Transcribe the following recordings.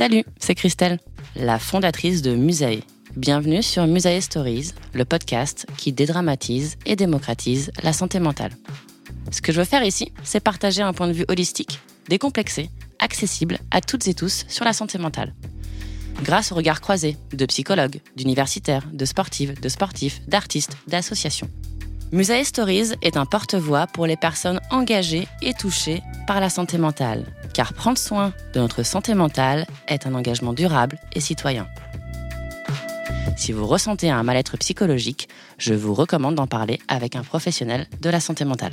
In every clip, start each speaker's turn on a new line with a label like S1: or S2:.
S1: Salut, c'est Christelle, la fondatrice de Musae. Bienvenue sur Musae Stories, le podcast qui dédramatise et démocratise la santé mentale. Ce que je veux faire ici, c'est partager un point de vue holistique, décomplexé, accessible à toutes et tous sur la santé mentale. Grâce au regard croisé de psychologues, d'universitaires, de sportives, de sportifs, d'artistes, d'associations. Musae Stories est un porte-voix pour les personnes engagées et touchées par la santé mentale, car prendre soin de notre santé mentale est un engagement durable et citoyen. Si vous ressentez un mal-être psychologique, je vous recommande d'en parler avec un professionnel de la santé mentale.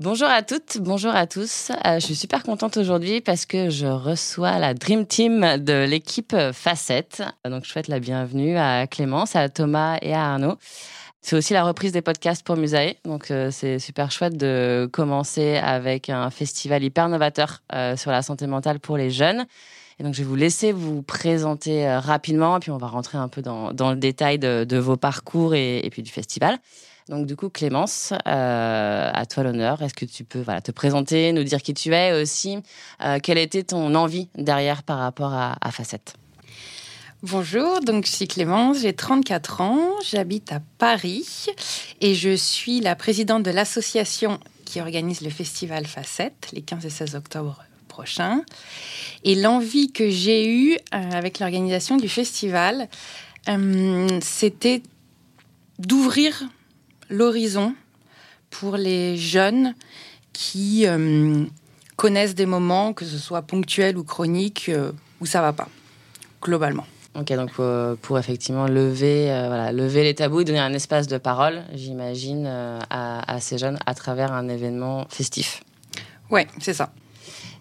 S1: Bonjour à toutes, bonjour à tous. Euh, je suis super contente aujourd'hui parce que je reçois la Dream Team de l'équipe Facette. Donc, je souhaite la bienvenue à Clémence, à Thomas et à Arnaud. C'est aussi la reprise des podcasts pour Musae. Donc, euh, c'est super chouette de commencer avec un festival hyper novateur euh, sur la santé mentale pour les jeunes. Et donc, je vais vous laisser vous présenter rapidement, et puis on va rentrer un peu dans, dans le détail de, de vos parcours et, et puis du festival. Donc du coup, Clémence, euh, à toi l'honneur. Est-ce que tu peux voilà, te présenter, nous dire qui tu es aussi? Euh, quelle était ton envie derrière par rapport à, à Facette?
S2: Bonjour, donc je suis Clémence, j'ai 34 ans, j'habite à Paris et je suis la présidente de l'association qui organise le festival Facette les 15 et 16 octobre prochains. Et l'envie que j'ai eue euh, avec l'organisation du festival, euh, c'était d'ouvrir l'horizon pour les jeunes qui euh, connaissent des moments, que ce soit ponctuels ou chroniques, où ça va pas, globalement.
S1: Ok, donc euh, pour effectivement lever, euh, voilà, lever les tabous et donner un espace de parole, j'imagine, euh, à, à, ces jeunes à travers un événement festif.
S2: Ouais, c'est ça.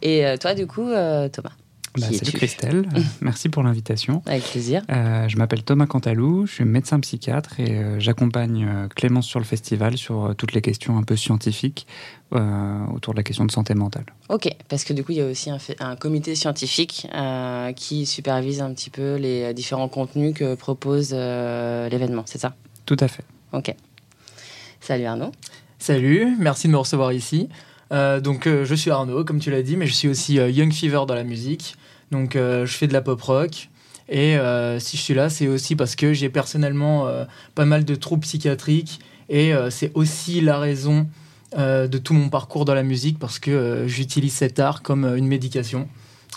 S1: Et toi, du coup, Thomas?
S3: Bah, salut Christelle, merci pour l'invitation.
S1: Avec plaisir.
S3: Euh, je m'appelle Thomas Cantalou, je suis médecin psychiatre et euh, j'accompagne euh, Clémence sur le festival sur euh, toutes les questions un peu scientifiques euh, autour de la question de santé mentale.
S1: Ok, parce que du coup il y a aussi un, un comité scientifique qui supervise un petit peu les différents contenus que propose l'événement, c'est ça?
S3: Tout à fait.
S1: Ok. Salut Arnaud.
S4: Salut, merci de me recevoir ici. Euh, donc euh, je suis Arnaud, comme tu l'as dit, mais je suis aussi euh, Young Fever dans la musique. Donc je fais de la pop rock. Et si je suis là, c'est aussi parce que j'ai personnellement pas mal de troubles psychiatriques. Et c'est aussi la raison de tout mon parcours dans la musique parce que j'utilise cet art comme une médication,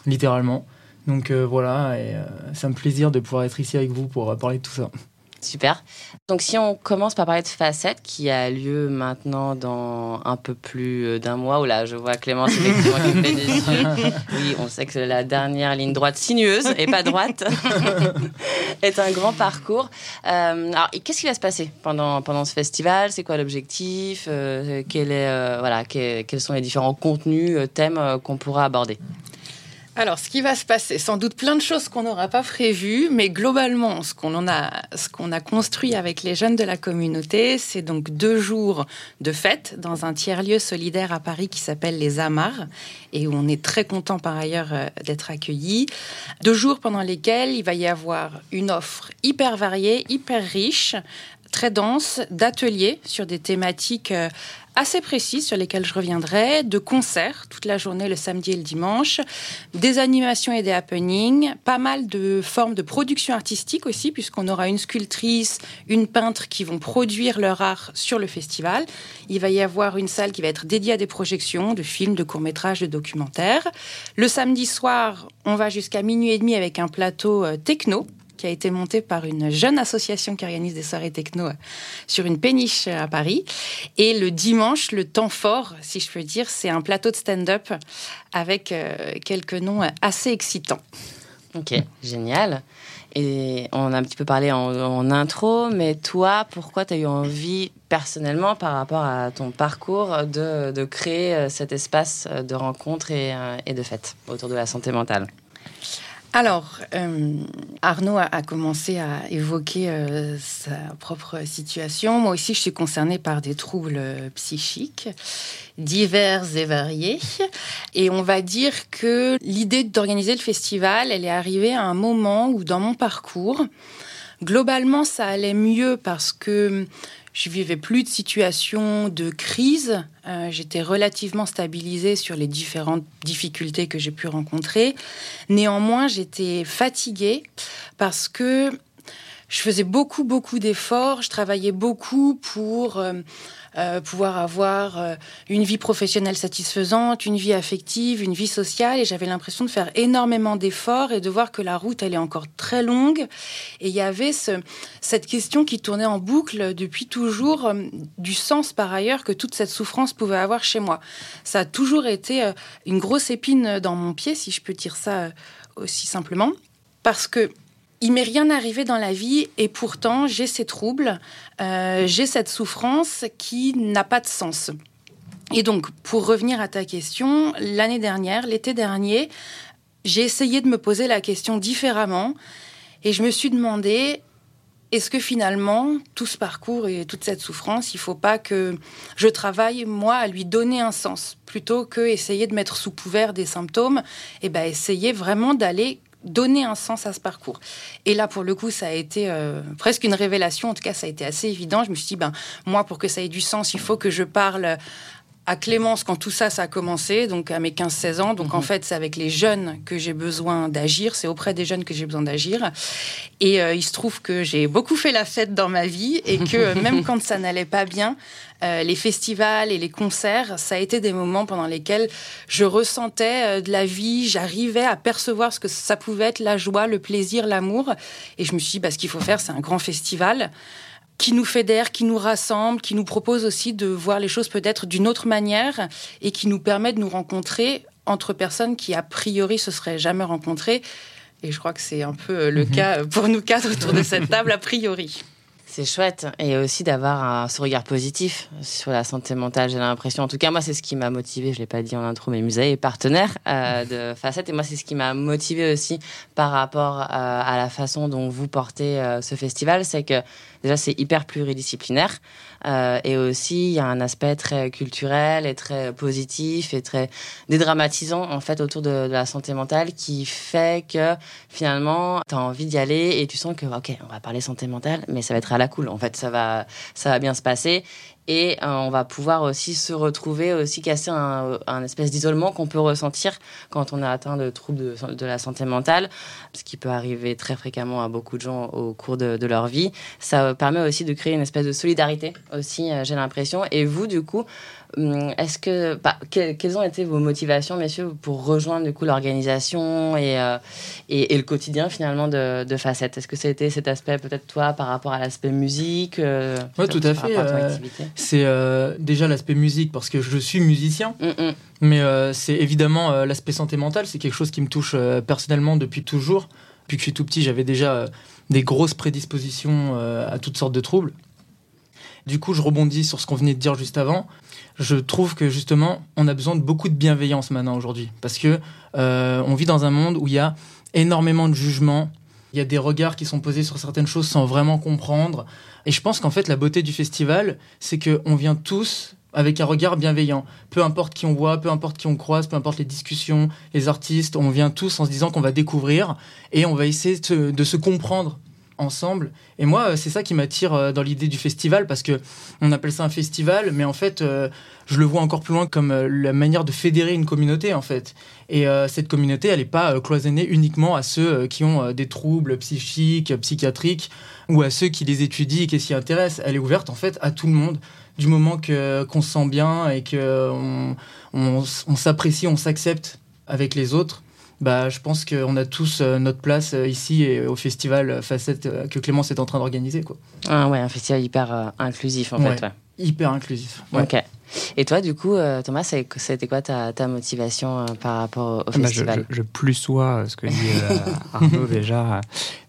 S4: littéralement. Donc voilà, et c'est un plaisir de pouvoir être ici avec vous pour parler de tout ça.
S1: Super. Donc si on commence par parler de Facette, qui a lieu maintenant dans un peu plus d'un mois, où là je vois Clémence effectivement qui fait des yeux. Oui, on sait que la dernière ligne droite sinueuse, et pas droite, est un grand parcours. Euh, alors qu'est-ce qui va se passer pendant, pendant ce festival? C'est quoi l'objectif? Euh, quel est, euh, voilà, que, Quels sont les différents contenus, euh, thèmes euh, qu'on pourra aborder?
S2: Alors, ce qui va se passer, sans doute plein de choses qu'on n'aura pas prévues, mais globalement, ce qu'on a, construit avec les jeunes de la communauté, c'est donc deux jours de fête dans un tiers-lieu solidaire à Paris qui s'appelle les Amars et où on est très content par ailleurs euh, d'être accueillis. Deux jours pendant lesquels il va y avoir une offre hyper variée, hyper riche, très dense d'ateliers sur des thématiques euh, assez précises sur lesquelles je reviendrai, de concerts toute la journée le samedi et le dimanche, des animations et des happenings, pas mal de formes de production artistique aussi, puisqu'on aura une sculptrice, une peintre qui vont produire leur art sur le festival. Il va y avoir une salle qui va être dédiée à des projections de films, de courts-métrages, de documentaires. Le samedi soir, on va jusqu'à minuit et demi avec un plateau euh, techno qui a été monté par une jeune association qui organise des soirées techno euh, sur une péniche euh, à Paris. Et le dimanche, le temps fort, si je peux dire, c'est un plateau de stand-up avec euh, quelques noms assez excitants.
S1: Ok, génial. Et on a un petit peu parlé en, intro, mais toi, pourquoi tu as eu envie personnellement par rapport à ton parcours de, créer cet espace de rencontre et, et de fête autour de la santé mentale?
S2: Alors, euh, Arnaud a, commencé à évoquer euh, sa propre situation. Moi aussi, je suis concernée par des troubles psychiques divers et variés. Et on va dire que l'idée d'organiser le festival, elle est arrivée à un moment où, dans mon parcours, globalement, ça allait mieux parce que je vivais plus de situations de crise. Euh, j'étais relativement stabilisée sur les différentes difficultés que j'ai pu rencontrer. Néanmoins, j'étais fatiguée parce que je faisais beaucoup, beaucoup d'efforts. Je travaillais beaucoup pour euh, euh, pouvoir avoir euh, une vie professionnelle satisfaisante, une vie affective, une vie sociale. Et j'avais l'impression de faire énormément d'efforts et de voir que la route, elle est encore très longue. Et il y avait ce, cette question qui tournait en boucle depuis toujours, euh, du sens par ailleurs que toute cette souffrance pouvait avoir chez moi. Ça a toujours été une grosse épine dans mon pied, si je peux dire ça aussi simplement. Parce que il m'est rien arrivé dans la vie et pourtant j'ai ces troubles, euh, j'ai cette souffrance qui n'a pas de sens. Et donc, pour revenir à ta question, l'année dernière, l'été dernier, j'ai essayé de me poser la question différemment et je me suis demandé est-ce que finalement, tout ce parcours et toute cette souffrance, il ne faut pas que je travaille, moi, à lui donner un sens, plutôt que essayer de mettre sous couvert des symptômes, et ben essayer vraiment d'aller donner un sens à ce parcours. Et là, pour le coup, ça a été euh, presque une révélation. En tout cas, ça a été assez évident. Je me suis dit, ben, moi, pour que ça ait du sens, il faut que je parle à Clémence quand tout ça, ça a commencé, donc à mes 15-16 ans. Donc en mhm. fait, c'est avec les jeunes que j'ai besoin d'agir, c'est auprès des jeunes que j'ai besoin d'agir. Et euh, il se trouve que j'ai beaucoup fait la fête dans ma vie et que euh, même quand ça n'allait pas bien, euh, les festivals et les concerts, ça a été des moments pendant lesquels je ressentais de la vie, j'arrivais à percevoir ce que ça pouvait être, la joie, le plaisir, l'amour. Et je me suis dit, bah, ce qu'il faut faire, c'est un grand festival qui nous fédère, qui nous rassemble, qui nous propose aussi de voir les choses peut-être d'une autre manière et qui nous permet de nous rencontrer entre personnes qui a priori se seraient jamais rencontrées. Et je crois que c'est un peu le mhm. cas pour nous quatre autour de cette table a priori.
S1: C'est chouette. Et aussi d'avoir ce regard positif sur la santé mentale, j'ai l'impression. En tout cas, moi, c'est ce qui m'a motivé. Je l'ai pas dit en intro, mais Musée est partenaire euh, de Facette. Et moi, c'est ce qui m'a motivé aussi par rapport euh, à la façon dont vous portez euh, ce festival. C'est que déjà, c'est hyper pluridisciplinaire. Euh, et aussi, il y a un aspect très culturel et très positif et très dédramatisant, en fait, autour de, la santé mentale qui fait que finalement, tu as envie d'y aller et tu sens que, OK, on va parler santé mentale, mais ça va être à la cool. En fait, ça va, ça va bien se passer et euh, on va pouvoir aussi se retrouver, aussi casser un, un espèce d'isolement qu'on peut ressentir quand on a atteint de troubles de, la santé mentale, ce qui peut arriver très fréquemment à beaucoup de gens au cours de, de leur vie. Ça permet aussi de créer une espèce de solidarité aussi, euh, j'ai l'impression. Et vous, du coup, est-ce que, bah, quelles ont été vos motivations, messieurs, pour rejoindre du coup l'organisation et, euh, et, et, le quotidien finalement de, de Facette? Est-ce que c'était cet aspect peut-être toi par rapport à l'aspect musique
S4: Oui, tout à fait c'est euh, déjà l'aspect musique parce que je suis musicien, mm, mm. mais euh, c'est évidemment euh, l'aspect santé mentale, c'est quelque chose qui me touche personnellement depuis toujours. Depuis que je suis tout petit, j'avais déjà des grosses prédispositions à toutes sortes de troubles. Du coup, je rebondis sur ce qu'on venait de dire juste avant. Je trouve que justement, on a besoin de beaucoup de bienveillance maintenant aujourd'hui, parce que euh, on vit dans un monde où il y a énormément de jugements, il y a des regards qui sont posés sur certaines choses sans vraiment comprendre. Et je pense qu'en fait, la beauté du festival, c'est qu'on vient tous avec un regard bienveillant. Peu importe qui on voit, peu importe qui on croise, peu importe les discussions, les artistes, on vient tous en se disant qu'on va découvrir et on va essayer de se comprendre ensemble. Et moi, euh, c'est ça qui m'attire euh, dans l'idée du festival parce que on appelle ça un festival, mais en fait, euh, je le vois encore plus loin comme la manière de fédérer une communauté en fait. Et cette communauté, elle n'est pas cloisonnée uniquement à ceux qui ont des troubles psychiques, psychiatriques ou à ceux qui les étudient et qui s'y intéressent. Elle est ouverte en fait à tout le monde du moment que qu'on se sent bien et que on, s'apprécie, on s'accepte avec les autres bah, je pense qu'on a tous euh, notre place euh, ici et au festival Facette euh, que Clémence est en train d'organiser. Quoi.
S1: Ah ouais, un festival hyper inclusif en fait.
S4: Hyper inclusif.
S1: Ok. Et toi, du coup, Thomas, c'était quoi ta, ta motivation par rapport au
S3: bah,
S1: festival
S3: je, plus sois ce que dit Arnaud déjà.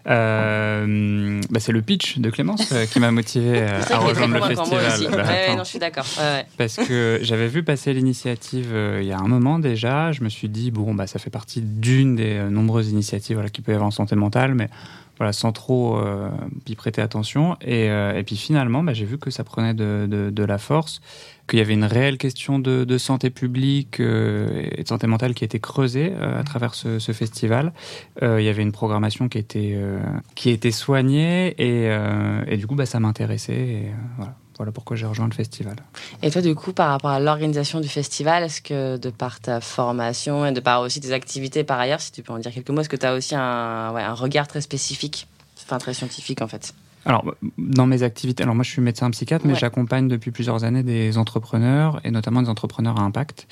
S3: Euh, bah, c'est le pitch de Clémence euh, qui m'a motivé euh, à rejoindre le festival.
S1: Bah, non, je suis d'accord.
S3: Parce que j'avais vu passer l'initiative il y a un moment déjà. Je me suis dit, bon, bah, ça fait partie d'une des nombreuses initiatives voilà, qui peut y avoir en santé mentale, mais sans trop y prêter attention. Et, et puis finalement, bah, j'ai vu que ça prenait de, la force qu'il y avait une réelle question de, santé publique euh, et de santé mentale qui été creusée euh, à travers ce, festival. Euh, il y avait une programmation qui était, qui était soignée et, du coup, bah, ça m'intéressait. Voilà. Voilà. pourquoi j'ai rejoint le festival.
S1: Et toi, du coup, par rapport à l'organisation du festival, est-ce que de par ta formation et de par aussi tes activités par ailleurs, si tu peux en dire quelques mots, est-ce que tu as aussi un, ouais, un regard très spécifique, enfin très scientifique en fait?
S3: Alors, dans mes activités, alors moi je suis médecin psychiatre, mais j'accompagne depuis plusieurs années des entrepreneurs, et notamment des entrepreneurs à impact.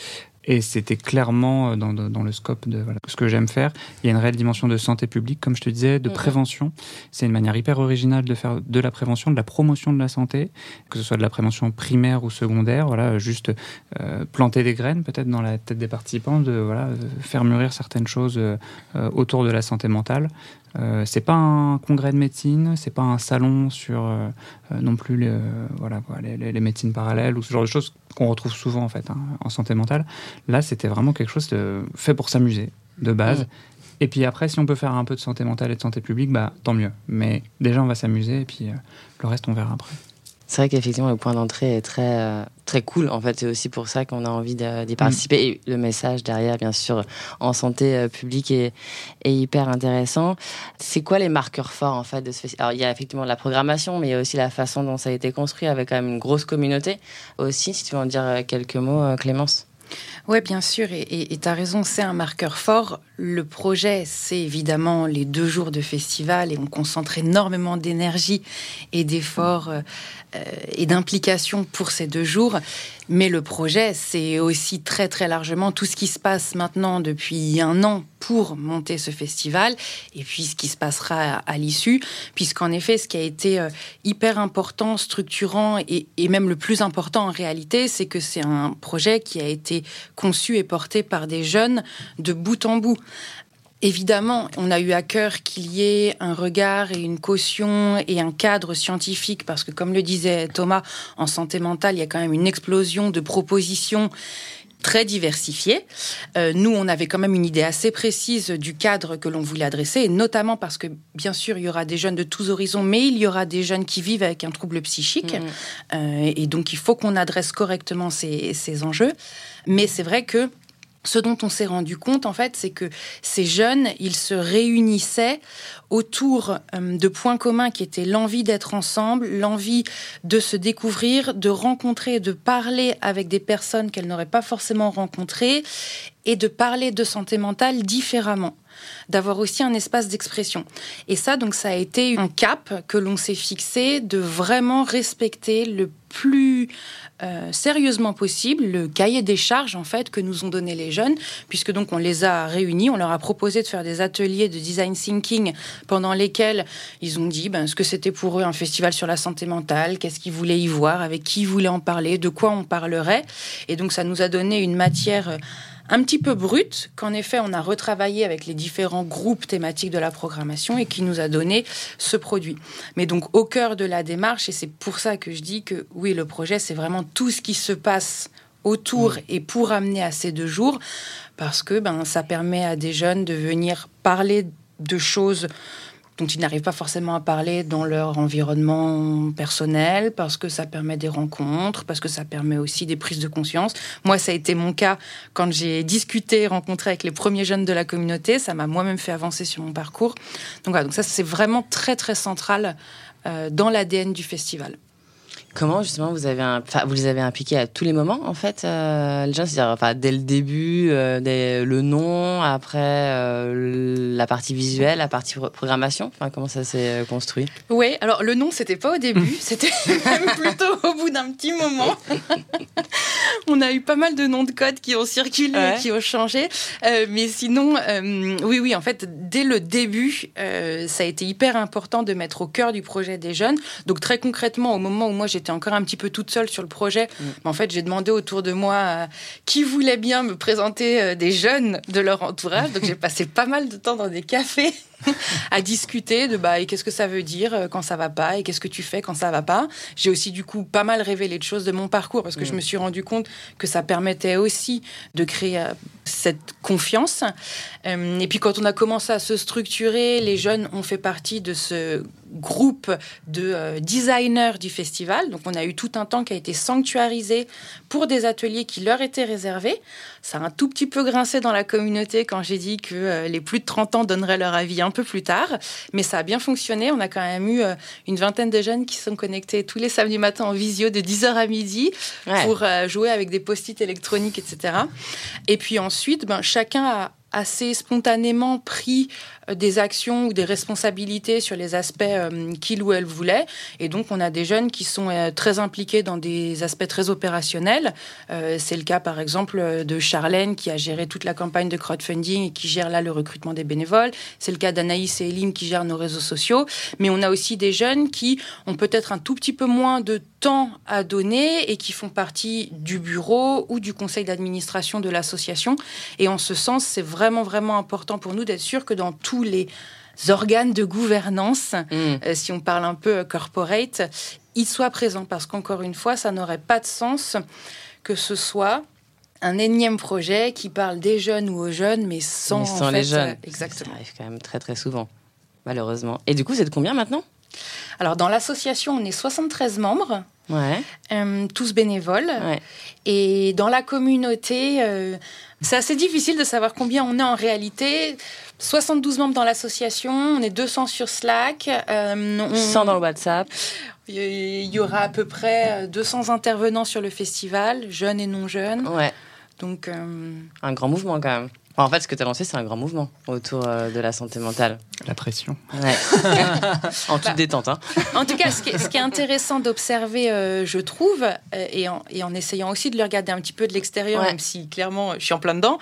S3: Et c'était clairement euh, dans, dans, le scope de voilà, ce que j'aime faire. Il y a une réelle dimension de santé publique, comme je te disais, de prévention. C'est une manière hyper originale de faire de la prévention, de la promotion de la santé, que ce soit de la prévention primaire ou secondaire. Voilà, juste euh, planter des graines peut-être dans la tête des participants, de voilà, faire mûrir certaines choses euh, autour de la santé mentale. Euh, c'est pas un congrès de médecine, c'est pas un salon sur euh, euh, non plus les, voilà, les, médecines parallèles ou ce genre de choses qu'on retrouve souvent en fait hein, en santé mentale. Là, c'était vraiment quelque chose de fait pour s'amuser de base. Et puis après, si on peut faire un peu de santé mentale et de santé publique, bah tant mieux. Mais déjà, on va s'amuser et puis le reste, on verra après.
S1: C'est vrai qu'effectivement, le point d'entrée est très, euh, très cool. En fait, c'est aussi pour ça qu'on a envie d'y participer. Et le message derrière, bien sûr, en santé euh, publique est, est, hyper intéressant. C'est quoi les marqueurs forts, en fait, de ce festival Alors, il y a effectivement la programmation, mais il y a aussi la façon dont ça a été construit avec quand même une grosse communauté. Aussi, si tu veux en dire euh, quelques mots, Clémence.
S2: Oui, bien sûr, et tu as raison, c'est un marqueur fort. Le projet, c'est évidemment les deux jours de festival et on concentre énormément d'énergie et d'efforts euh, euh, et d'implication pour ces deux jours. Mais le projet, c'est aussi très très largement tout ce qui se passe maintenant depuis un an pour monter ce festival et puis ce qui se passera à, l'issue, puisqu'en effet, ce qui a été euh, hyper important, structurant et, et même le plus important en réalité, c'est que c'est un projet qui a été conçu et porté par des jeunes de bout en bout. Évidemment, on a eu à cœur qu'il y ait un regard et une caution et un cadre scientifique, parce que comme le disait Thomas, en santé mentale, il y a quand même une explosion de propositions très diversifiées. Euh, nous, on avait quand même une idée assez précise du cadre que l'on voulait adresser, et notamment parce que, bien sûr, il y aura des jeunes de tous horizons, mais il y aura des jeunes qui vivent avec un trouble psychique, mmh. euh, et donc il faut qu'on adresse correctement ces, ces enjeux. Mais c'est vrai que ce dont on s'est rendu compte, en fait, c'est que ces jeunes, ils se réunissaient autour euh, de points communs qui étaient l'envie d'être ensemble, l'envie de se découvrir, de rencontrer, de parler avec des personnes qu'elles n'auraient pas forcément rencontrées et de parler de santé mentale différemment d'avoir aussi un espace d'expression. Et ça, donc, ça a été un cap que l'on s'est fixé de vraiment respecter le plus euh, sérieusement possible le cahier des charges en fait que nous ont donné les jeunes, puisque donc on les a réunis, on leur a proposé de faire des ateliers de design thinking pendant lesquels ils ont dit ben, ce que c'était pour eux un festival sur la santé mentale, qu'est-ce qu'ils voulaient y voir, avec qui ils voulaient en parler, de quoi on parlerait, et donc ça nous a donné une matière un petit peu brute, qu'en effet on a retravaillé avec les différents groupes thématiques de la programmation et qui nous a donné ce produit. Mais donc au cœur de la démarche, et c'est pour ça que je dis que oui, le projet, c'est vraiment tout ce qui se passe autour et pour amener à ces deux jours, parce que ben, ça permet à des jeunes de venir parler de choses dont ils n'arrivent pas forcément à parler dans leur environnement personnel, parce que ça permet des rencontres, parce que ça permet aussi des prises de conscience. Moi, ça a été mon cas quand j'ai discuté, rencontré avec les premiers jeunes de la communauté. Ça m'a moi-même fait avancer sur mon parcours. Donc voilà, donc ça, c'est vraiment très, très central euh, dans l'ADN du festival.
S1: Comment justement vous avez un, vous les avez impliqués à tous les moments en fait euh, les gens c'est-à-dire enfin dès le début euh, le nom après euh, la partie visuelle la partie programmation enfin comment ça s'est construit?
S2: Oui alors le nom c'était pas au début c'était même plutôt au bout d'un petit moment. On a eu pas mal de noms de code qui ont circulé qui ont changé. Mais sinon oui oui en fait dès le début ça a été hyper important de mettre au cœur du projet des jeunes. Donc très concrètement au moment où moi j'ai j'étais encore un petit peu toute seule sur le projet. Mm. Mais en fait, j'ai demandé autour de moi euh, qui voulait bien me présenter euh, des jeunes de leur entourage. Donc, j'ai passé pas mal de temps dans des cafés à discuter de bah, qu'est-ce que ça veut dire euh, quand ça va pas et qu'est-ce que tu fais quand ça va pas. J'ai aussi du coup pas mal révélé de choses de mon parcours parce que je mm. me suis rendu compte que ça permettait aussi de créer euh, cette confiance. Euh, et puis quand on a commencé à se structurer, les jeunes ont fait partie de ce groupe de designers du festival. Donc on a eu tout un temps qui a été sanctuarisé pour des ateliers qui leur étaient réservés. Ça a un tout petit peu grincé dans la communauté quand j'ai dit que les plus de 30 ans donneraient leur avis un peu plus tard, mais ça a bien fonctionné. On a quand même eu euh, une vingtaine de jeunes qui sont connectés tous les samedis matins en visio de 10h à midi pour euh, jouer avec des post-it électroniques, etc. Et puis ensuite, ben, chacun a assez spontanément pris des actions ou des responsabilités sur les aspects euh, qu'il ou elle voulait. Et donc, on a des jeunes qui sont euh, très impliqués dans des aspects très opérationnels. c'est le cas, par exemple, de Charlène, qui a géré toute la campagne de crowdfunding et qui gère là le recrutement des bénévoles. C'est le cas d'Anaïs et Elim, qui gèrent nos réseaux sociaux. Mais on a aussi des jeunes qui ont peut-être un tout petit peu moins de temps à donner et qui font partie du bureau ou du conseil d'administration de l'association. Et en ce sens, c'est vraiment, vraiment important pour nous d'être sûr que dans tous les organes de gouvernance, mm. euh, si on parle un peu corporate, ils soient présents. Parce qu'encore une fois, ça n'aurait pas de sens que ce soit un énième projet qui parle des jeunes ou aux jeunes, mais sans,
S1: les jeunes.
S2: Euh, exactement.
S1: Ça arrive quand même très très souvent, malheureusement. Et du coup, c'est de combien maintenant?
S2: Alors, dans l'association, on est 73 membres.
S1: Ouais.
S2: Euh, tous bénévoles. Et dans la communauté, euh, c'est assez difficile de savoir combien on est en réalité. 72 membres dans l'association, on est 200 sur Slack.
S1: Euh, 100 dans le WhatsApp.
S2: Il y aura à peu près 200 intervenants sur le festival, jeunes et non jeunes.
S1: Ouais.
S2: Donc,
S1: euh, Un grand mouvement quand même. En fait, ce que tu as lancé, c'est un grand mouvement autour euh, de la santé mentale.
S3: La pression.
S1: Ouais. en toute bah, détente. Hein.
S2: En tout cas, ce qui est, intéressant d'observer, euh, je trouve, euh, et, en, et, en, essayant aussi de le regarder un petit peu de l'extérieur, même si clairement je suis en plein dedans,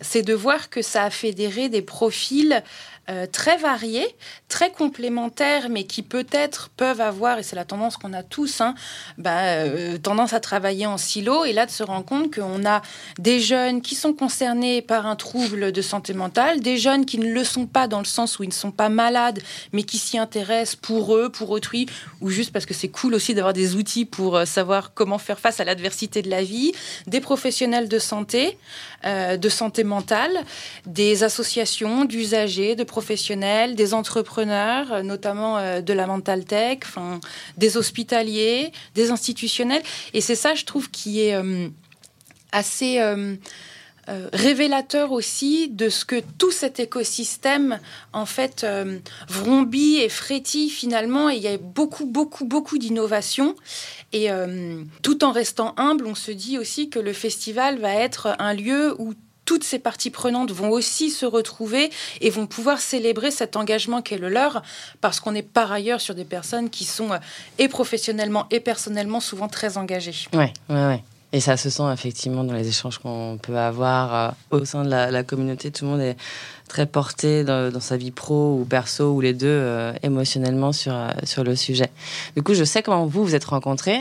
S2: c'est de voir que ça a fédéré des profils euh, très variés, très complémentaires, mais qui peut-être peuvent avoir, et c'est la tendance qu'on a tous, hein, bah, euh, tendance à travailler en silo, et là de se rendre compte qu'on a des jeunes qui sont concernés par un trouble de santé mentale, des jeunes qui ne le sont pas dans le sens où ils ne sont pas malades, mais qui s'y intéressent pour eux, pour autrui, ou juste parce que c'est cool aussi d'avoir des outils pour euh, savoir comment faire face à l'adversité de la vie, des professionnels de santé, de santé mentale, des associations d'usagers, de professionnels, des entrepreneurs, euh, notamment euh, de la mental tech, enfin, des hospitaliers, des institutionnels. Et c'est ça, je trouve, qui est euh, assez révélateur aussi de ce que tout cet écosystème, en fait, vrombit et frétille finalement. Et il y a beaucoup, beaucoup, beaucoup d'innovations. Et tout en restant humble, on se dit aussi que le festival va être un lieu où toutes ces parties prenantes vont aussi se retrouver et vont pouvoir célébrer cet engagement qu'est le leur, parce qu'on est par ailleurs sur des personnes qui sont euh, et professionnellement et personnellement souvent très engagées.
S1: Ouais, ouais, ouais. Et ça se sent effectivement dans les échanges qu'on peut avoir euh, au sein de la, communauté. Tout le monde est très porté dans, sa vie pro ou perso ou les deux euh, émotionnellement sur, sur le sujet. Du coup, je sais comment vous vous êtes rencontrés,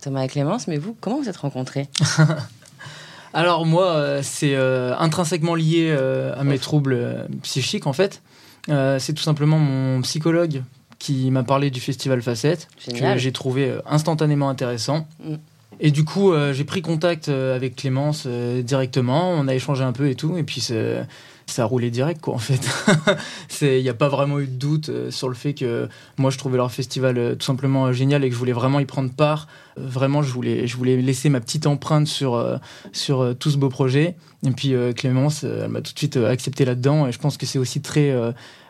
S1: Thomas et Clémence, mais vous, comment vous êtes rencontrés?
S4: Alors moi, c'est intrinsèquement lié à mes troubles psychiques en fait. c'est tout simplement mon psychologue qui m'a parlé du festival Facette, que j'ai trouvé instantanément intéressant. Mm. Et du coup, j'ai pris contact avec Clémence directement, on a échangé un peu et tout, et puis ça a roulé direct, quoi, en fait. Il n'y a pas vraiment eu de doute euh, sur le fait que moi, je trouvais leur festival euh, tout simplement euh, génial et que je voulais vraiment y prendre part. Vraiment, je voulais, je voulais laisser ma petite empreinte sur, sur tout ce beau projet. Et puis, Clémence, elle m'a tout de suite accepté là-dedans. Et je pense que c'est aussi très.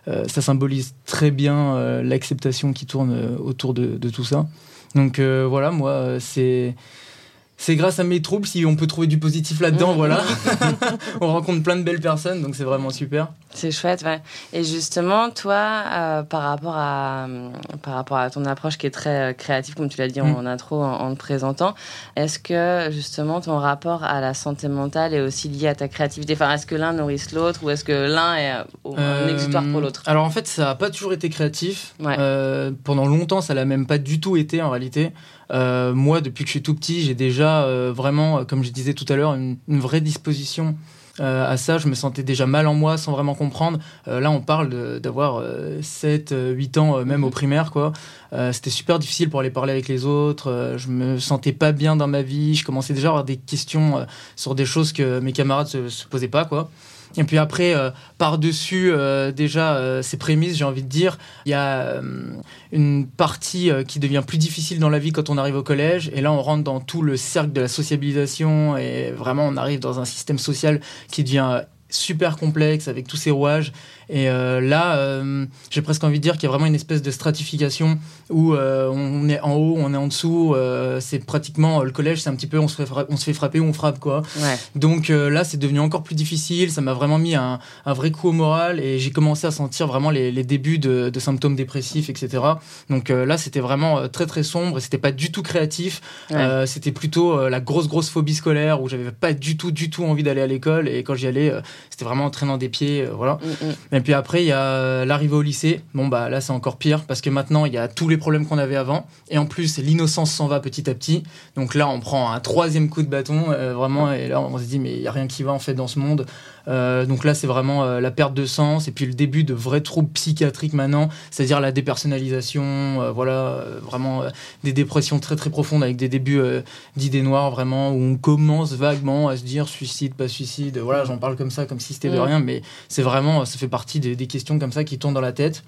S4: ça symbolise très bien l'acceptation qui tourne autour de, de, tout ça. Donc, voilà, moi, c'est c'est grâce à mes troubles si on peut trouver du positif là-dedans, mmh. voilà. on rencontre plein de belles personnes, donc c'est vraiment super.
S1: C'est chouette, ouais. Et justement, toi, euh, par, rapport à, par rapport à ton approche qui est très euh, créative, comme tu l'as dit en, mmh. intro, en, te présentant, est-ce que justement ton rapport à la santé mentale est aussi lié à ta créativité? Enfin, est-ce que l'un nourrit l'autre ou est-ce que l'un est euh, un exutoire pour l'autre?
S4: Alors en fait, ça n'a pas toujours été créatif. pendant longtemps, ça l'a même pas du tout été en réalité. Euh, moi, depuis que je suis tout petit, j'ai déjà euh, vraiment, comme je disais tout à l'heure, une, vraie disposition euh, à ça. Je me sentais déjà mal en moi sans vraiment comprendre. là, on parle d'avoir 7, 8 ans, même au mhm. primaire. quoi. C'était super difficile pour aller parler avec les autres. je me sentais pas bien dans ma vie. Je commençais déjà à avoir des questions sur des choses que mes camarades se, se posaient pas. quoi. Et puis après, euh, par-dessus euh, déjà euh, ces prémices, j'ai envie de dire, il y a une partie qui devient plus difficile dans la vie quand on arrive au collège. Et là, on rentre dans tout le cercle de la sociabilisation et vraiment, on arrive dans un système social qui devient super complexe avec tous ces rouages. Et euh, là, euh, j'ai presque envie de dire qu'il y a vraiment une espèce de stratification où euh, on est en haut, on est en dessous. c'est pratiquement le collège, c'est un petit peu on se fait frapper, on se fait frapper on frappe quoi. Donc là, c'est devenu encore plus difficile. Ça m'a vraiment mis un, un, vrai coup au moral et j'ai commencé à sentir vraiment les, les débuts de, de, symptômes dépressifs, etc. Donc là, c'était vraiment très très sombre et c'était pas du tout créatif. c'était plutôt la grosse grosse phobie scolaire où j'avais pas du tout du tout envie d'aller à l'école et quand j'y allais, c'était vraiment entraînant des pieds, voilà. Mm, mm. Puis après, il y a l'arrivée au lycée. Bon, bah là, c'est encore pire parce que maintenant, il y a tous les problèmes qu'on avait avant. Et en plus, l'innocence s'en va petit à petit. Donc là, on prend un troisième coup de bâton, euh, vraiment. Et là, on se dit, mais il n'y a rien qui va en fait dans ce monde. Euh, donc là, c'est vraiment euh, la perte de sens et puis le début de vrais troubles psychiatriques maintenant, c'est-à-dire la dépersonnalisation, voilà, vraiment des dépressions très très profondes avec des débuts d'idées noires, vraiment, où on commence vaguement à se dire suicide, pas suicide. Voilà, j'en parle comme ça, comme si c'était de rien, mais c'est vraiment, ça fait partie des, questions comme ça qui tournent dans la tête.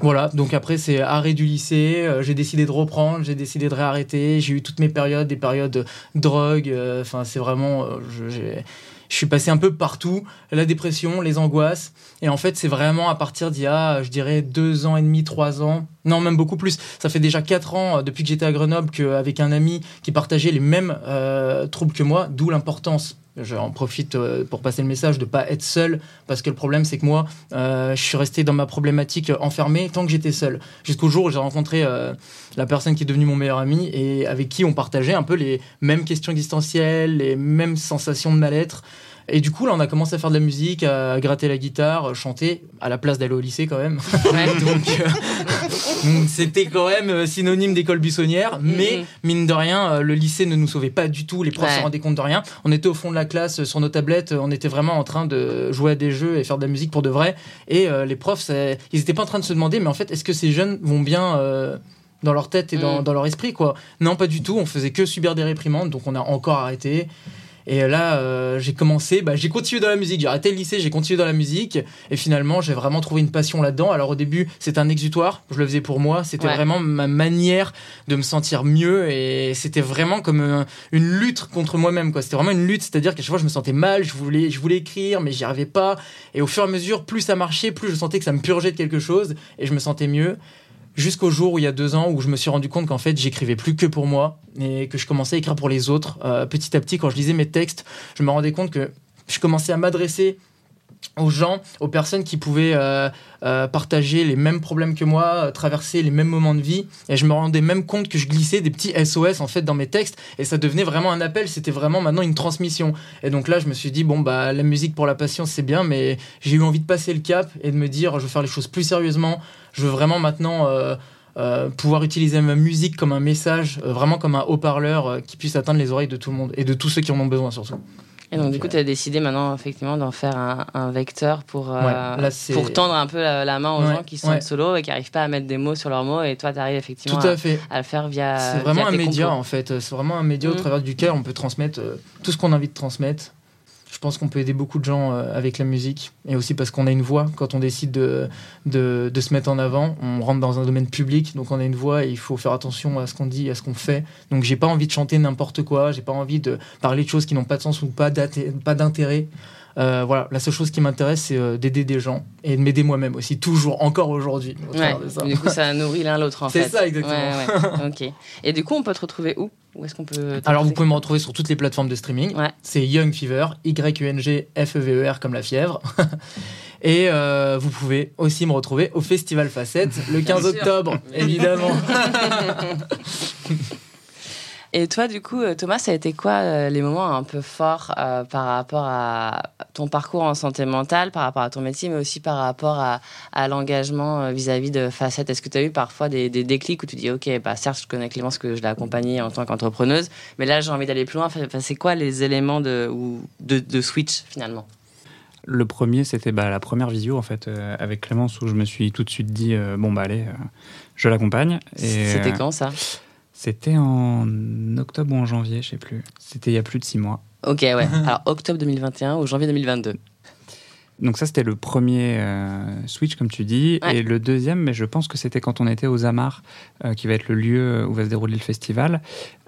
S4: Voilà, donc après c'est arrêt du lycée, euh, j'ai décidé de reprendre, j'ai décidé de réarrêter, j'ai eu toutes mes périodes, des périodes de drogue, euh, enfin c'est vraiment, euh, je, suis passé un peu partout, la dépression, les angoisses, et en fait c'est vraiment à partir d'il y a, je dirais, deux ans et demi, trois ans, non même beaucoup plus, ça fait déjà quatre ans depuis que j'étais à Grenoble qu'avec un ami qui partageait les mêmes troubles que moi, d'où l'importance J'en profite euh, pour passer le message de ne pas être seul, parce que le problème, c'est que moi, euh, je suis resté dans ma problématique enfermé tant que j'étais seul. Jusqu'au jour où j'ai rencontré euh, la personne qui est devenue mon meilleur ami et avec qui on partageait un peu les mêmes questions existentielles, les mêmes sensations de mal-être. Et du coup, là, on a commencé à faire de la musique, à gratter la guitare, chanter, à la place d'aller au lycée quand même. donc, c'était quand même synonyme d'école buissonnière. Mais, mine de rien, le lycée ne nous sauvait pas du tout. Les profs se rendaient compte de rien. On était au fond de la classe sur nos tablettes, on était vraiment en train de jouer à des jeux et faire de la musique pour de vrai. Et euh, les profs, ils n'étaient pas en train de se demander, mais en fait, est-ce que ces jeunes vont bien euh, dans leur tête et dans, mm. dans, leur esprit, quoi? Non, pas du tout. On faisait que subir des réprimandes, donc on a encore arrêté. Et là, euh, j'ai commencé, bah, j'ai continué dans la musique. J'ai arrêté le lycée, j'ai continué dans la musique. Et finalement, j'ai vraiment trouvé une passion là-dedans. Alors au début, c'était un exutoire. Je le faisais pour moi. C'était vraiment ma manière de me sentir mieux. Et c'était vraiment comme une lutte contre moi-même. C'était vraiment une lutte. C'est-à-dire qu'à chaque fois, je me sentais mal. Je voulais, je voulais écrire, mais j'y arrivais pas. Et au fur et à mesure, plus ça marchait, plus je sentais que ça me purgeait de quelque chose. Et je me sentais mieux jusqu'au jour où il y a deux ans où je me suis rendu compte qu'en fait j'écrivais plus que pour moi et que je commençais à écrire pour les autres. Euh, petit à petit, quand je lisais mes textes, je me rendais compte que je commençais à m'adresser aux gens, aux personnes qui pouvaient euh, euh, partager les mêmes problèmes que moi, traverser les mêmes moments de vie. Et je me rendais même compte que je glissais des petits SOS en fait dans mes textes et ça devenait vraiment un appel. C'était vraiment maintenant une transmission. Et donc là, je me suis dit bon bah la musique pour la patience c'est bien, mais j'ai eu envie de passer le cap et de me dire je veux faire les choses plus sérieusement. Je veux vraiment maintenant euh, pouvoir utiliser ma musique comme un message, vraiment comme un haut-parleur qui puisse atteindre les oreilles de tout le monde et de tous ceux qui en ont besoin surtout.
S1: Et donc, du coup, tu as décidé maintenant, effectivement, d'en faire un, vecteur pour, pour tendre un peu la, main aux gens qui sont solo et qui n'arrivent pas à mettre des mots sur leurs mots. Et toi, tu arrives effectivement à, à, le faire via.
S4: C'est vraiment un média, en fait. C'est vraiment un média au mm. travers duquel on peut transmettre tout ce qu'on a envie de transmettre pense qu'on peut aider beaucoup de gens euh, avec la musique et aussi parce qu'on a une voix. Quand on décide de, de, de, se mettre en avant, on rentre dans un domaine public, donc on a une voix et il faut faire attention à ce qu'on dit, à ce qu'on fait. Donc j'ai pas envie de chanter n'importe quoi, j'ai pas envie de parler de choses qui n'ont pas de sens ou pas d'intérêt. Euh, voilà, la seule chose qui m'intéresse, c'est euh, d'aider des gens et de m'aider moi-même aussi, toujours, encore aujourd'hui.
S1: du coup, ça nourrit l'un l'autre en
S4: fait.
S1: C'est
S4: ça, exactement.
S1: Et du coup, on peut te retrouver où? Où est-ce qu'on peut
S4: Alors, vous pouvez me retrouver sur toutes les plateformes de streaming. C'est Young Fever, Y-U-N-G-F-E-V-E-R comme la fièvre. Et euh, vous pouvez aussi me retrouver au Festival Facette le 15 octobre, évidemment.
S1: Et toi, du coup, euh, Thomas, ça a été quoi euh, les moments un peu forts euh, par rapport à ton parcours en santé mentale, par rapport à ton métier, mais aussi par rapport à, l'engagement vis-à-vis de Facette? Est-ce que tu as eu parfois des, déclics où tu dis, OK, bah, certes, je connais Clémence, que je l'ai accompagnée en tant qu'entrepreneuse, mais là, j'ai envie d'aller plus loin. c'est quoi les éléments de, ou de, switch finalement?
S3: Le premier, c'était bah, la première visio en fait avec Clémence où je me suis tout de suite dit bon bah allez, je l'accompagne.
S1: C'était quand ça?
S3: C'était en octobre ou en janvier, je sais plus. C'était il y a plus de six mois.
S1: Ok, ouais. Alors octobre 2021 ou janvier 2022.
S3: Donc ça, c'était le premier euh, switch, comme tu dis. Et le deuxième, mais je pense que c'était quand on était aux Amars, euh, qui va être le lieu où va se dérouler le festival,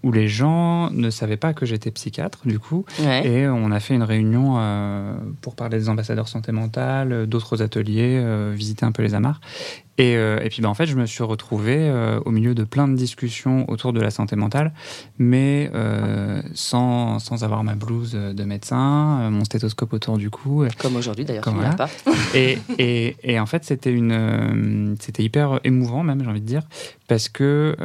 S3: où les gens ne savaient pas que j'étais psychiatre, du coup. Et on a fait une réunion euh, pour parler des ambassadeurs santé mentale, d'autres ateliers, visiter un peu les Amars. Et, euh, et, puis ben, en fait, je me suis retrouvé euh, au milieu de plein de discussions autour de la santé mentale, mais euh, sans, sans avoir ma blouse de médecin, mon stéthoscope autour du cou.
S1: Comme aujourd'hui d'ailleurs, Comme
S3: voilà.
S1: pas.
S3: et, et, et, en fait, c'était une, c'était hyper émouvant même, j'ai envie de dire, parce que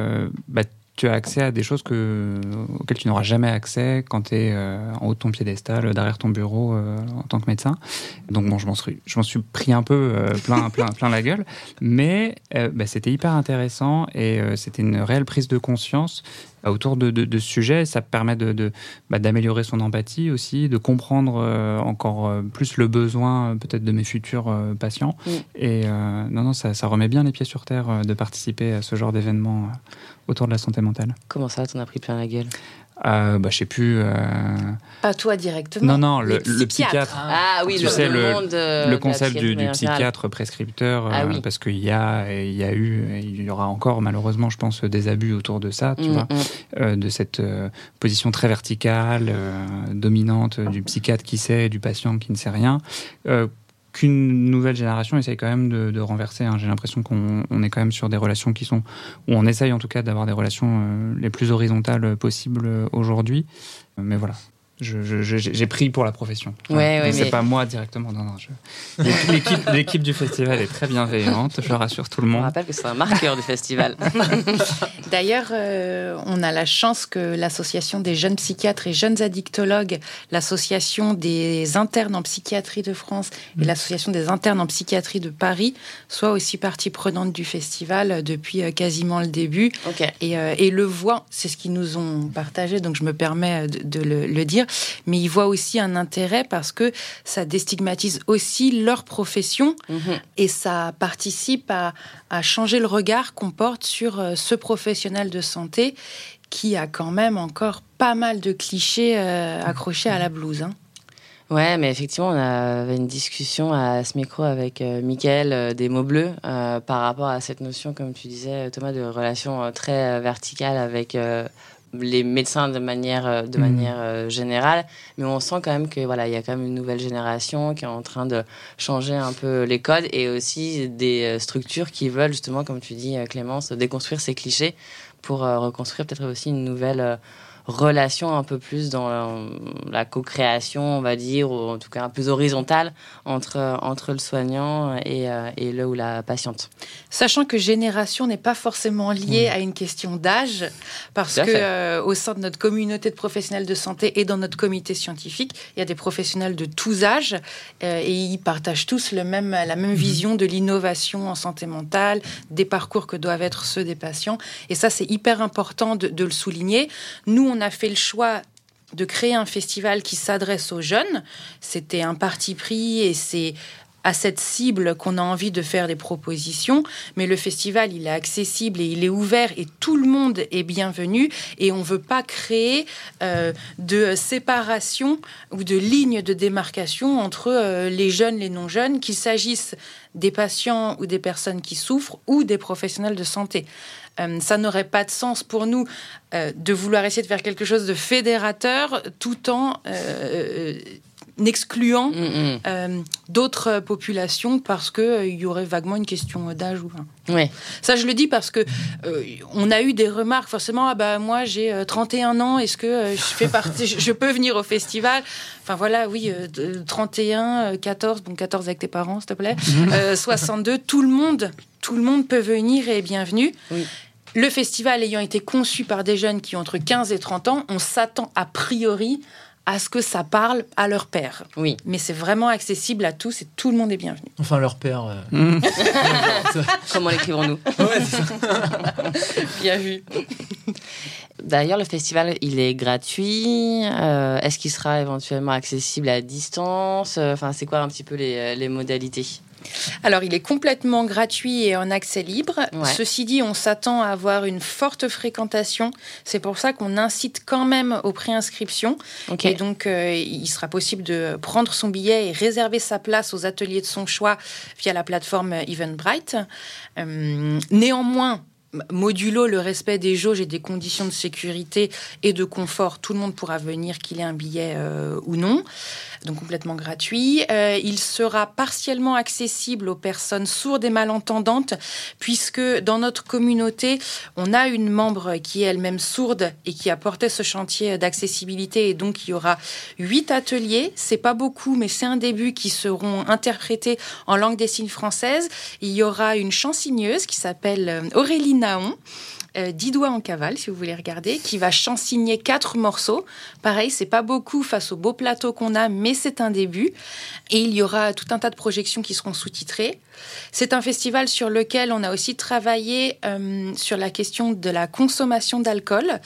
S3: bah, tu as accès à des choses que, auxquelles tu n'auras jamais accès quand tu es euh, en haut de ton piédestal, derrière ton bureau euh, en tant que médecin. Donc bon, je m'en suis, je m'en suis pris un peu euh, plein, plein, plein la gueule, mais bah, c'était hyper intéressant et c'était une réelle prise de conscience autour de, de, ce sujet. Ça permet de, bah, d'améliorer son empathie aussi, de comprendre encore plus le besoin peut-être de mes futurs patients. Et non, non, ça, ça, remet bien les pieds sur terre de participer à ce genre d'événement autour de la santé mentale.
S1: Comment ça, t'en as pris plein la gueule?
S3: Euh, bah, je sais plus. Euh...
S2: Pas toi directement.
S3: Non, non, le, psychiatre.
S1: Ah oui,
S3: tu le, sais, le, monde, le concept du, du, psychiatre prescripteur, ah, euh, parce qu'il y a, il y a eu, et il y aura encore malheureusement, je pense, des abus autour de ça, tu mm, vois, mm. Euh, de cette euh, position très verticale, dominante du psychiatre qui sait et du patient qui ne sait rien qu'une nouvelle génération essaye quand même de, renverser. Hein. J'ai l'impression qu'on est quand même sur des relations qui sont, où on essaye en tout cas d'avoir des relations euh, les plus horizontales possibles euh, aujourd'hui. Mais voilà, j'ai pris pour la profession.
S1: Ouais, ouais,
S3: c'est pas moi directement. Non, non. L'équipe du festival est très bienveillante. Je rassure tout le monde.
S1: On rappelle que c'est un marqueur du festival.
S2: D'ailleurs, euh, on a la chance que l'association des jeunes psychiatres et jeunes addictologues, l'association des internes en psychiatrie de France et mm. l'association des internes en psychiatrie de Paris soient aussi partie prenante du festival depuis euh, quasiment le début. Et, euh, et, le voient, c'est ce qu'ils nous ont partagé. Donc je me permets de, de le, le dire mais ils voient aussi un intérêt parce que ça déstigmatise aussi leur profession mhm. et ça participe à, changer le regard qu'on porte sur euh, ce professionnel de santé qui a quand même encore pas mal de clichés euh, accrochés à la blouse. Hein.
S1: Ouais, mais effectivement, on avait une discussion à ce micro avec euh, Mickaël des mots bleus par rapport à cette notion, comme tu disais, Thomas, de relation très verticale avec les médecins de manière, euh, de mm. manière euh, générale, mais on sent quand même que voilà, il y a quand même une nouvelle génération qui est en train de changer un peu les codes et aussi des euh, structures qui veulent justement, comme tu dis Clémence, déconstruire ces clichés pour reconstruire peut-être aussi une nouvelle relation un peu plus dans la co-création, on va dire, ou en tout cas un peu horizontale entre, entre le soignant et, euh, et le ou la patiente.
S2: Sachant que génération n'est pas forcément liée à une question d'âge, parce que euh, au sein de notre communauté de professionnels de santé et dans notre comité scientifique, il y a des professionnels de tous âges euh, et ils partagent tous le même, la même mhm. vision de l'innovation en santé mentale, des parcours que doivent être ceux des patients. Et ça, c'est hyper important de, de le souligner. Nous, on on a fait le choix de créer un festival qui s'adresse aux jeunes. C'était un parti pris et c'est à cette cible qu'on a envie de faire des propositions, mais le festival, il est accessible et il est ouvert et tout le monde est bienvenu et on ne veut pas créer euh, de séparation ou de ligne de démarcation entre euh, les jeunes, les non-jeunes, qu'il s'agisse des patients ou des personnes qui souffrent ou des professionnels de santé. Euh, ça n'aurait pas de sens pour nous de vouloir essayer de faire quelque chose de fédérateur tout en n'excluant mm, mm. euh, d'autres populations parce qu'il euh, il y aurait vaguement une question d'âge. ou
S1: ouais.
S2: Ça, je le dis parce que euh, on a eu des remarques forcément. Ah bah moi j'ai 31 ans, est-ce que je fais partie, je peux venir au festival? Enfin voilà, oui, 31, 14, bon 14 avec tes parents, s'il te plaît, 62, tout le monde, tout le monde peut venir et est bienvenu. Le festival ayant été conçu par des jeunes qui ont entre 15 et 30 ans, on s'attend a priori à ce que ça parle à leur père.
S1: Oui.
S2: Mais c'est vraiment accessible à tous et tout le monde est bienvenu.
S4: Enfin, leur père. Euh.
S1: Mmh. Comment l'écrivons-nous
S4: Ouais.
S2: Bien vu.
S1: D'ailleurs, le festival, il est gratuit. Euh, est-ce qu'il sera éventuellement accessible à distance? Enfin, c'est quoi un petit peu les, les modalités?
S2: Alors, il est complètement gratuit et en accès libre. Ceci dit, on s'attend à avoir une forte fréquentation. C'est pour ça qu'on incite quand même aux préinscriptions. Et donc, euh, il sera possible de prendre son billet et réserver sa place aux ateliers de son choix via la plateforme Eventbrite. Euh, néanmoins, modulo le respect des jauges et des conditions de sécurité et de confort, tout le monde pourra venir, qu'il ait un billet euh, ou non donc complètement gratuit. Euh, il sera partiellement accessible aux personnes sourdes et malentendantes, puisque dans notre communauté, on a une membre qui est elle-même sourde et qui a porté ce chantier d'accessibilité. Et donc, il y aura huit ateliers. C'est pas beaucoup, mais c'est un début qui seront interprétés en langue des signes française. Il y aura une chansigneuse qui s'appelle euh, Aurélie Naon euh, dix doigts en cavale, si vous voulez regarder, qui va chansigner quatre morceaux. Pareil, c'est pas beaucoup face au beau plateau qu'on a, mais c'est un début. Et il y aura tout un tas de projections qui seront sous-titrées. C'est un festival sur lequel on a aussi travaillé euh, sur la question de la consommation d'alcool.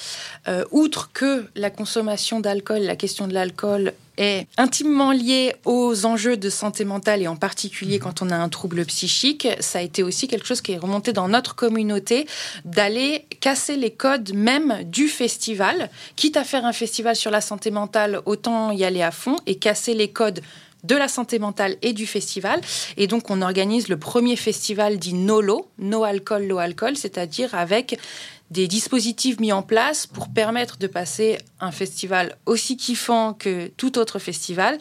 S2: Euh, outre que la consommation d'alcool, la question de l'alcool est intimement liée aux enjeux de santé mentale et en particulier quand on a un trouble psychique, ça a été aussi quelque chose qui est remonté dans notre communauté d'aller casser les codes même du festival. Quitte à faire un festival sur la santé mentale, autant y aller à fond et casser les codes de la santé mentale et du festival. Et donc, on organise le premier festival dit NOLO, No Alcool, Low Alcool, c'est-à-dire avec des dispositifs mis en place pour permettre de passer un festival aussi kiffant que tout autre festival,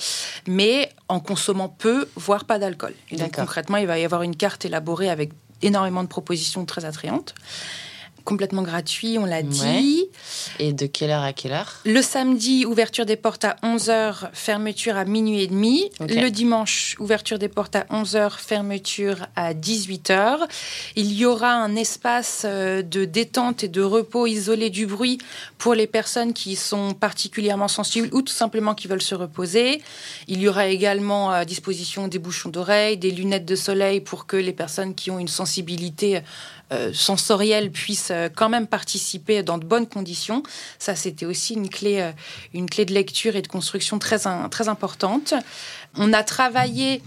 S2: mais en consommant peu, voire pas d'alcool. concrètement, il va y avoir une carte élaborée avec énormément de propositions très attrayantes complètement gratuit, on l'a dit.
S1: Et de quelle heure à quelle heure?
S2: Le samedi, ouverture des portes à 11h, fermeture à minuit et demi. Le dimanche, ouverture des portes à 11h, fermeture à 18h. Il y aura un espace euh, de détente et de repos isolé du bruit pour les personnes qui sont particulièrement sensibles ou tout simplement qui veulent se reposer. Il y aura également à disposition des bouchons d'oreilles, des lunettes de soleil pour que les personnes qui ont une sensibilité sensorielle puissent euh, quand même participer dans de bonnes conditions. Ça, c'était aussi une clé, euh, une clé de lecture et de construction très, très importante. On a travaillé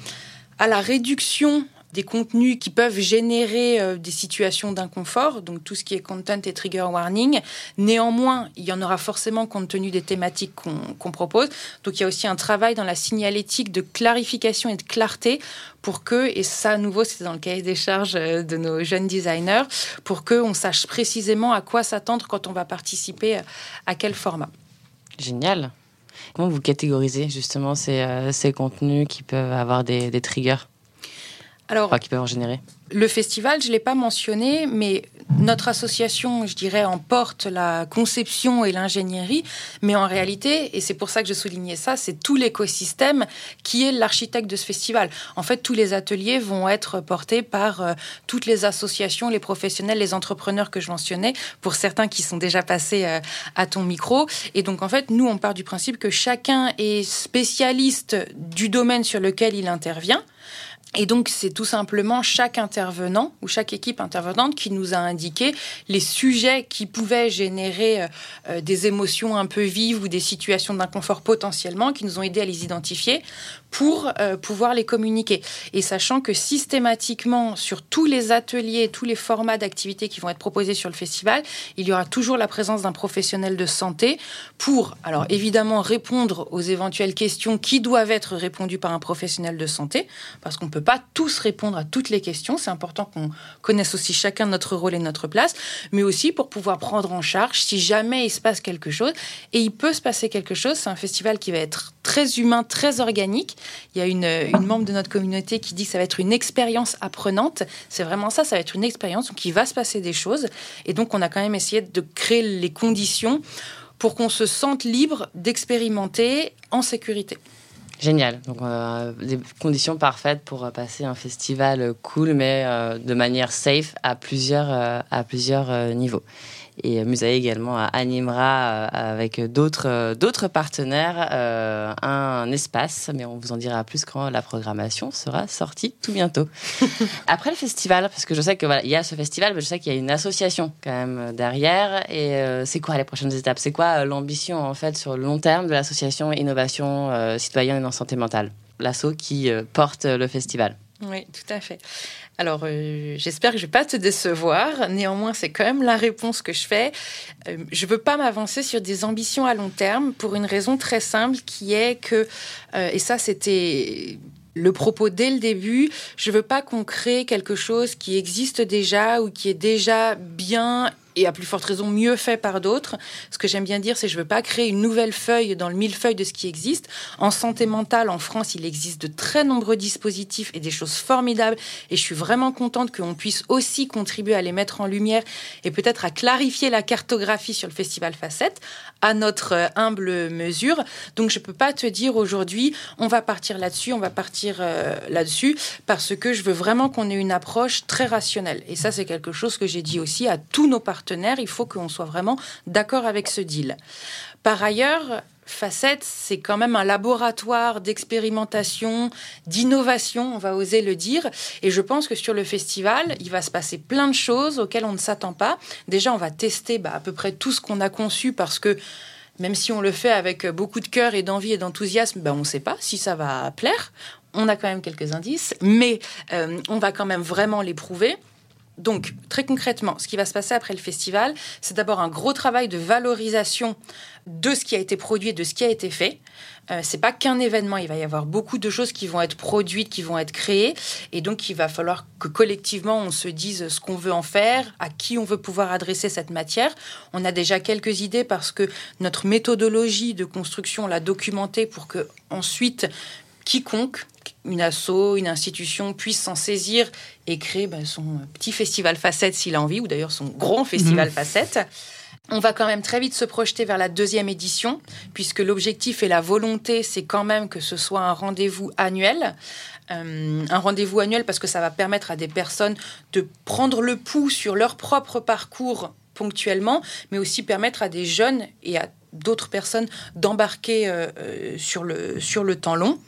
S2: à la réduction des contenus qui peuvent générer euh, des situations d'inconfort, donc tout ce qui est content et trigger warning. Néanmoins, il y en aura forcément compte tenu des thématiques qu'on propose. Donc il y a aussi un travail dans la signalétique de clarification et de clarté pour que, et ça à nouveau c'est dans le cahier des charges euh, de nos jeunes designers, pour qu'on sache précisément à quoi s'attendre quand on va participer à quel format.
S1: Génial. Comment vous catégorisez justement ces, euh, ces contenus qui peuvent avoir des, des triggers?
S2: Alors,
S1: qui peuvent en générer
S2: Le festival, je ne l'ai pas mentionné, mais notre association, je dirais, emporte la conception et l'ingénierie, mais en réalité, et c'est pour ça que je soulignais ça, c'est tout l'écosystème qui est l'architecte de ce festival. En fait, tous les ateliers vont être portés par euh, toutes les associations, les professionnels, les entrepreneurs que je mentionnais, pour certains qui sont déjà passés euh, à ton micro. Et donc, en fait, nous, on part du principe que chacun est spécialiste du domaine sur lequel il intervient Et donc, c'est tout simplement chaque intervenant ou chaque équipe intervenante qui nous a indiqué les sujets qui pouvaient générer euh, euh, des émotions un peu vives ou des situations d'inconfort potentiellement, qui nous ont aidés à les identifier pour euh, pouvoir les communiquer. Et sachant que systématiquement, sur tous les ateliers, tous les formats d'activités qui vont être proposés sur le festival, il y aura toujours la présence d'un professionnel de santé pour, alors évidemment, répondre aux éventuelles questions qui doivent être répondues par un professionnel de santé, parce qu'on peut pas tous répondre à toutes les questions. C'est important qu'on connaisse aussi chacun notre rôle et notre place, mais aussi pour pouvoir prendre en charge si jamais il se passe quelque chose. Et il peut se passer quelque chose. C'est un festival qui va être très humain, très organique. Il y a une, membre de notre communauté qui dit que ça va être une expérience apprenante. C'est vraiment ça, ça va être une expérience. Il va se passer des choses. Et donc on a quand même essayé de créer les conditions pour qu'on se sente libre d'expérimenter en sécurité.
S1: Génial. Donc, euh, conditions parfaites pour passer un festival cool, mais euh, de manière safe à plusieurs, euh, à plusieurs niveaux. Et Musaï également animera avec d'autres d'autres partenaires un espace, mais on vous en dira plus quand la programmation sera sortie tout bientôt. Après le festival, parce que je sais que voilà, il y a ce festival, mais je sais qu'il y a une association quand même derrière. Et c'est quoi les prochaines étapes? C'est quoi l'ambition en fait sur le long terme de l'association Innovation citoyenne en santé mentale, l'asso qui porte le festival
S2: Oui, tout à fait. Alors, euh, j'espère que je ne vais pas te décevoir. Néanmoins, c'est quand même la réponse que je fais. Euh, je ne veux pas m'avancer sur des ambitions à long terme pour une raison très simple qui est que, euh, et ça c'était le propos dès le début, je veux pas qu'on crée quelque chose qui existe déjà ou qui est déjà bien et à plus forte raison mieux fait par d'autres. Ce que j'aime bien dire, c'est que je veux pas créer une nouvelle feuille dans le millefeuille de ce qui existe. En santé mentale, en France, il existe de très nombreux dispositifs et des choses formidables. Et je suis vraiment contente qu'on puisse aussi contribuer à les mettre en lumière et peut-être à clarifier la cartographie sur le festival Facette à notre euh, humble mesure. Donc je peux pas te dire aujourd'hui, on va partir là-dessus, on va partir euh, là-dessus, parce que je veux vraiment qu'on ait une approche très rationnelle. Et ça, c'est quelque chose que j'ai dit aussi à tous nos partenaires il faut qu'on soit vraiment d'accord avec ce deal. Par ailleurs, Facette, c'est quand même un laboratoire d'expérimentation, d'innovation, on va oser le dire. Et je pense que sur le festival, il va se passer plein de choses auxquelles on ne s'attend pas. Déjà, on va tester bah, à peu près tout ce qu'on a conçu parce que même si on le fait avec beaucoup de cœur et d'envie et d'enthousiasme, bah, on ne sait pas si ça va plaire. On a quand même quelques indices, mais euh, on va quand même vraiment les prouver. Donc, très concrètement, ce qui va se passer après le festival, c'est d'abord un gros travail de valorisation de ce qui a été produit et de ce qui a été fait. Euh, c'est pas qu'un événement, il va y avoir beaucoup de choses qui vont être produites, qui vont être créées, et donc il va falloir que collectivement on se dise ce qu'on veut en faire, à qui on veut pouvoir adresser cette matière. On a déjà quelques idées parce que notre méthodologie de construction l'a documentée pour que ensuite quiconque une asso, une institution puisse s'en saisir et créer bah, son petit festival facette s'il a envie, ou d'ailleurs son grand festival mmh. facette. On va quand même très vite se projeter vers la deuxième édition, puisque l'objectif et la volonté, c'est quand même que ce soit un rendez-vous annuel. Euh, un rendez-vous annuel parce que ça va permettre à des personnes de prendre le pouls sur leur propre parcours ponctuellement, mais aussi permettre à des jeunes et à d'autres personnes d'embarquer euh, euh, sur, le, sur le temps long.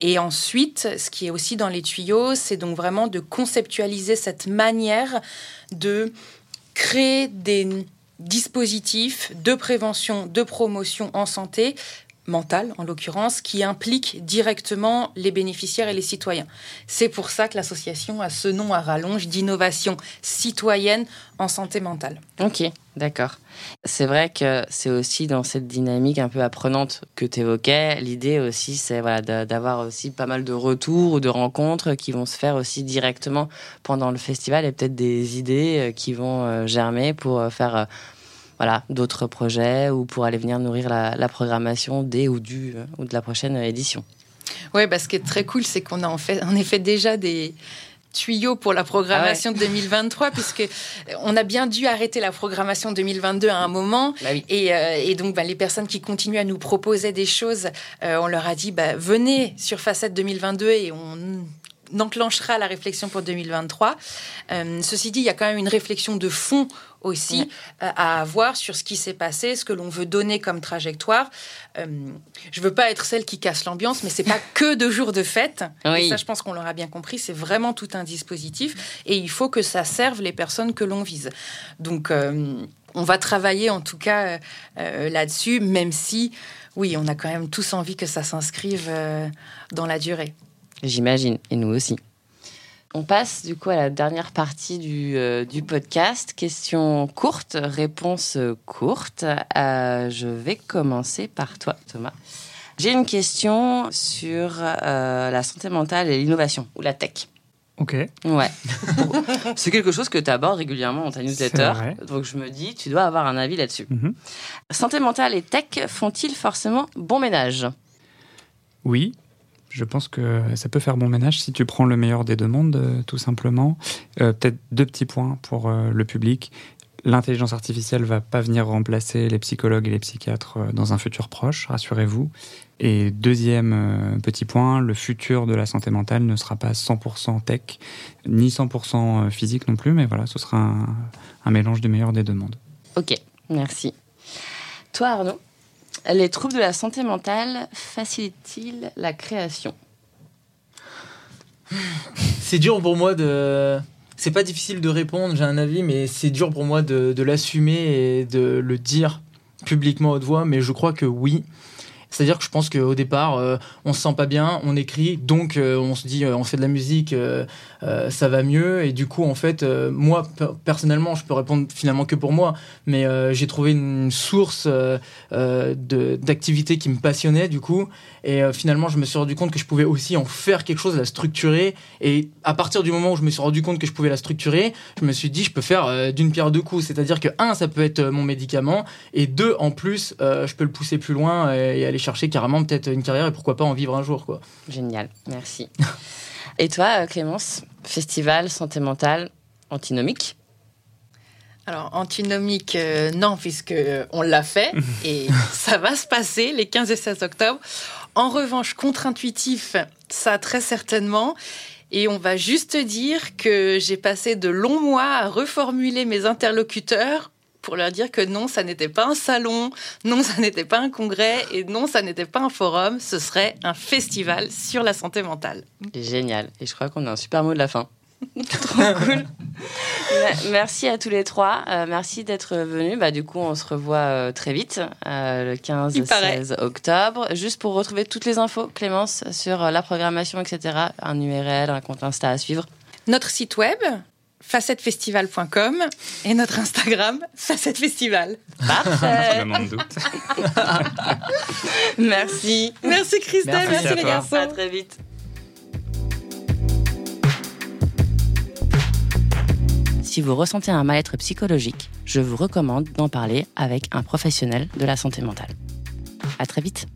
S2: Et ensuite, ce qui est aussi dans les tuyaux, c'est donc vraiment de conceptualiser cette manière de créer des dispositifs de prévention, de promotion en santé mentale, en l'occurrence, qui implique directement les bénéficiaires et les citoyens. C'est pour ça que l'association a ce nom à rallonge d'innovation citoyenne en santé mentale.
S1: Ok, d'accord. C'est vrai que c'est aussi dans cette dynamique un peu apprenante que tu évoquais. L'idée aussi, c'est voilà, d'avoir aussi pas mal de retours ou de rencontres qui vont se faire aussi directement pendant le festival et peut-être des idées euh, qui vont euh, germer pour euh, faire voilà, d'autres projets ou pour aller venir nourrir la, programmation des ou du ou de la prochaine édition.
S2: Oui, bah, ce qui est très cool, c'est qu'on a en fait, en effet déjà des tuyaux pour la programmation de 2023 puisque on a bien dû arrêter la programmation 2022 à un moment. Bah euh, et, donc bah, les personnes qui continuent à nous proposer des choses, euh, on leur a dit venez sur Facette 2022 et on enclenchera la réflexion pour 2023. Euh, ceci dit, il y a quand même une réflexion de fond aussi euh, à avoir sur ce qui s'est passé, ce que l'on veut donner comme trajectoire. Euh, je veux pas être celle qui casse l'ambiance, mais c'est pas que deux jours de fête. Et ça, je pense qu'on l'aura bien compris. C'est vraiment tout un dispositif, et il faut que ça serve les personnes que l'on vise. Donc, euh, on va travailler en tout cas là-dessus, même si, oui, on a quand même tous envie que ça s'inscrive dans la durée.
S1: J'imagine, et nous aussi. On passe du coup à la dernière partie du, euh, podcast. Question courte, réponse courte. Euh, je vais commencer par toi, Thomas. J'ai une question sur euh, la santé mentale et l'innovation, ou la tech.
S3: Ok.
S1: Ouais. c'est quelque chose que tu abordes régulièrement dans ta newsletter. Donc je me dis, tu dois avoir un avis là-dessus. Mhm. Santé mentale et tech font-ils forcément bon ménage?
S3: Oui, je pense que ça peut faire bon ménage si tu prends le meilleur des deux mondes, euh, tout simplement. Euh, peut-être deux petits points pour euh, le public. L'intelligence artificielle va pas venir remplacer les psychologues et les psychiatres dans un futur proche, rassurez-vous. Et deuxième petit point, le futur de la santé mentale ne sera pas 100% tech, ni 100% physique non plus, mais voilà, ce sera un, un mélange du meilleur des deux mondes.
S1: Ok, merci. Toi Arnaud? Les troubles de la santé mentale facilitent-ils la création?
S4: C'est dur pour moi de. C'est pas difficile de répondre, j'ai un avis, mais c'est dur pour moi de, l'assumer et de le dire publiquement haute voix, mais je crois que oui. C'est-à-dire que je pense qu'au départ, euh, on se sent pas bien, on écrit, donc euh, on se dit, euh, on fait de la musique, ça va mieux. Et du coup, en fait, moi, personnellement, je peux répondre finalement que pour moi, mais j'ai trouvé une source d'activité qui me passionnait, du coup. Et finalement, je me suis rendu compte que je pouvais aussi en faire quelque chose, la structurer. Et à partir du moment où je me suis rendu compte que je pouvais la structurer, je me suis dit, je peux faire d'une pierre deux coups. C'est-à-dire que, un, ça peut être mon médicament, et deux, en plus, je peux le pousser plus loin et aller chercher carrément peut-être une carrière et pourquoi pas en vivre un jour. Quoi.
S1: Génial, merci. et toi, euh, Clémence, festival santé mentale antinomique
S2: alors, antinomique, euh, non, puisque euh, on l'a fait et ça va se passer les 15 et 16 octobre. En revanche, contre-intuitif, ça très certainement. Et on va juste dire que j'ai passé de longs mois à reformuler mes interlocuteurs pour leur dire que non, ça n'était pas un salon, non, ça n'était pas un congrès et non, ça n'était pas un forum, ce serait un festival sur la santé mentale.
S1: Génial. Et je crois qu'on a un super mot de la fin. Trop cool. merci à tous les trois. Euh, merci d'être venus. Bah, du coup, on se revoit euh, très vite, euh, le 15-16 octobre. Juste pour retrouver toutes les infos, Clémence, sur la programmation, etc. Un URL, un compte Insta à suivre.
S2: Notre site web, facettefestival.com et notre Instagram, facettefestival.
S1: Parfait.
S3: doute.
S1: merci.
S2: Merci Christelle, merci, les garçons.
S1: À très vite. Si vous ressentez un mal-être psychologique, je vous recommande d'en parler avec un professionnel de la santé mentale. À très vite.